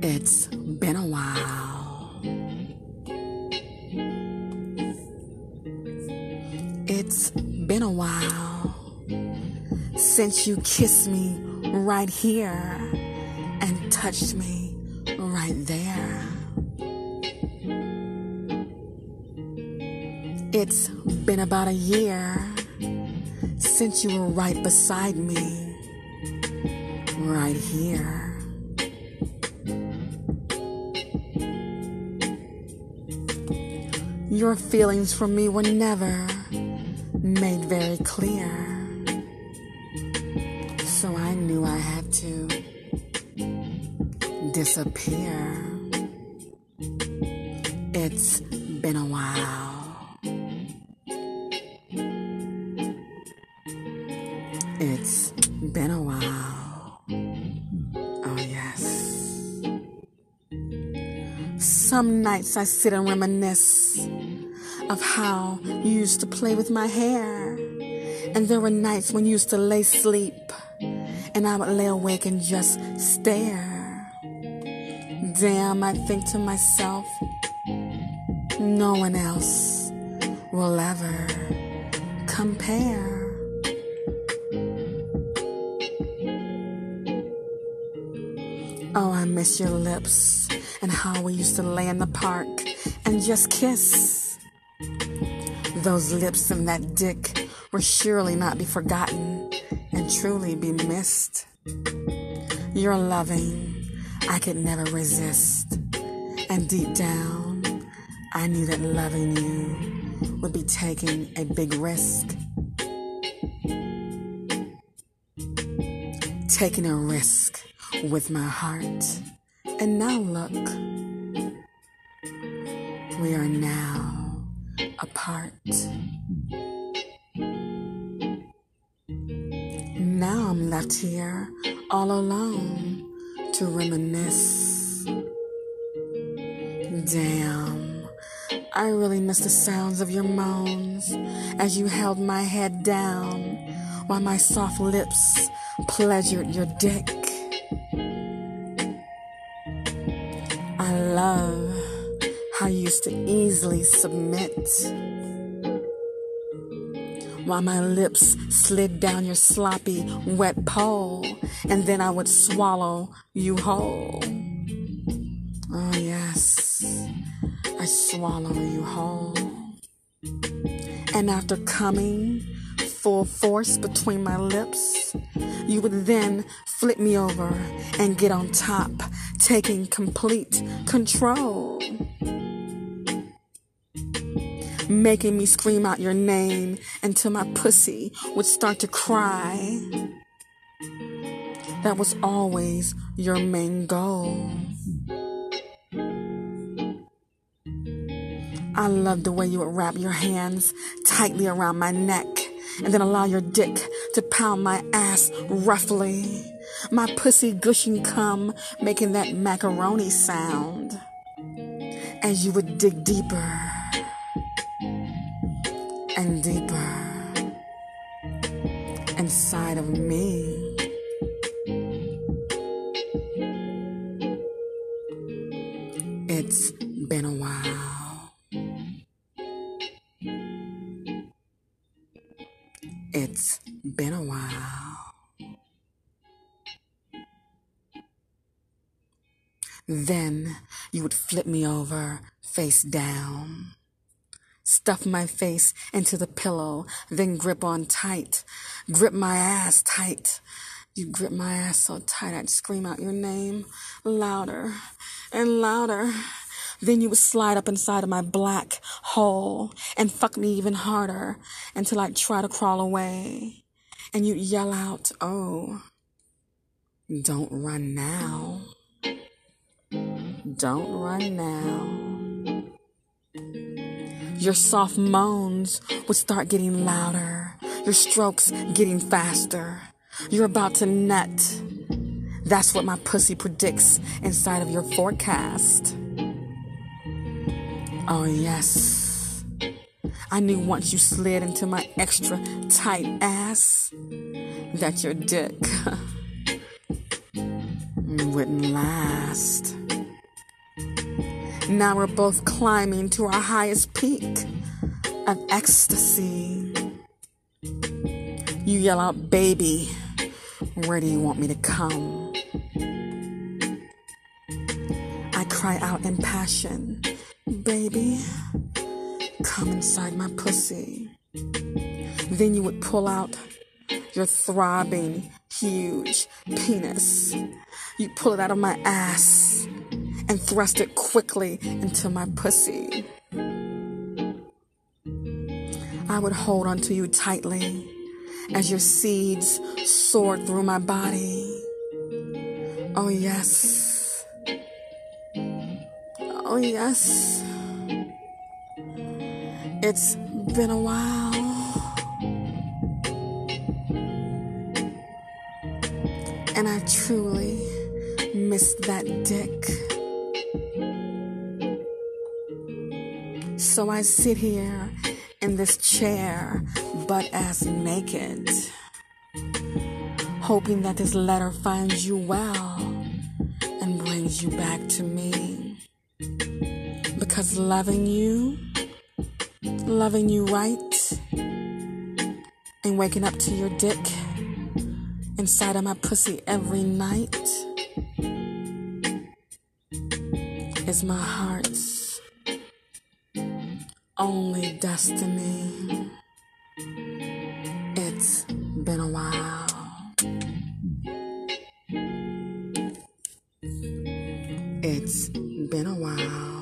It's been a while. It's been a while since you kissed me right here and touched me right there. It's been about a year since you were right beside me, right here. Your feelings for me were never made very clear. So I knew I had to disappear. It's been a while. Been a while. Oh, yes. Some nights I sit and reminisce of how you used to play with my hair. And there were nights when you used to lay sleep and I would lay awake and just stare. Damn, I think to myself, no one else will ever compare. Oh, I miss your lips and how we used to lay in the park and just kiss. Those lips and that dick will surely not be forgotten and truly be missed. You're loving, I could never resist. And deep down, I knew that loving you would be taking a big risk. Taking a risk with my heart. And now look, we are now apart. Now I'm left here all alone to reminisce. Damn, I really miss the sounds of your moans as you held my head down while my soft lips pleasured your dick. Love how you used to easily submit while my lips slid down your sloppy, wet pole, and then I would swallow you whole. Oh, yes, I swallow you whole. And after coming full force between my lips, you would then flip me over and get on top, taking complete control making me scream out your name until my pussy would start to cry. That was always your main goal. I loved the way you would wrap your hands tightly around my neck and then allow your dick to pound my ass roughly. My pussy gushing cum, making that macaroni sound. As you would dig deeper and deeper inside of me. It's been a while. It's been a while. Then you would flip me over face down stuff my face into the pillow, then grip on tight, grip my ass tight. You grip my ass so tight I'd scream out your name louder and louder. Then you would slide up inside of my black hole and fuck me even harder until I'd try to crawl away. And you'd yell out, Oh, don't run now. Don't run now. Your soft moans would start getting louder, your strokes getting faster. You're about to nut. That's what my pussy predicts inside of your forecast. Oh, yes. I knew once you slid into my extra tight ass that your dick wouldn't last. Now we're both climbing to our highest peak of ecstasy. You yell out, baby, where do you want me to come? I cry out in passion, baby, come inside my pussy. Then you would pull out your throbbing, huge penis. You pull it out of my ass and thrust it quickly into my pussy. I would hold onto you tightly as your seeds soared through my body. Oh, yes. Oh, yes. It's been a while. And I truly missed that dick. So I sit here in this chair, but as naked, hoping that this letter finds you well and brings you back to me. Because loving you, loving you right, and waking up to your dick inside of my pussy every night is my heart's only destiny. It's been a while. It's been a while.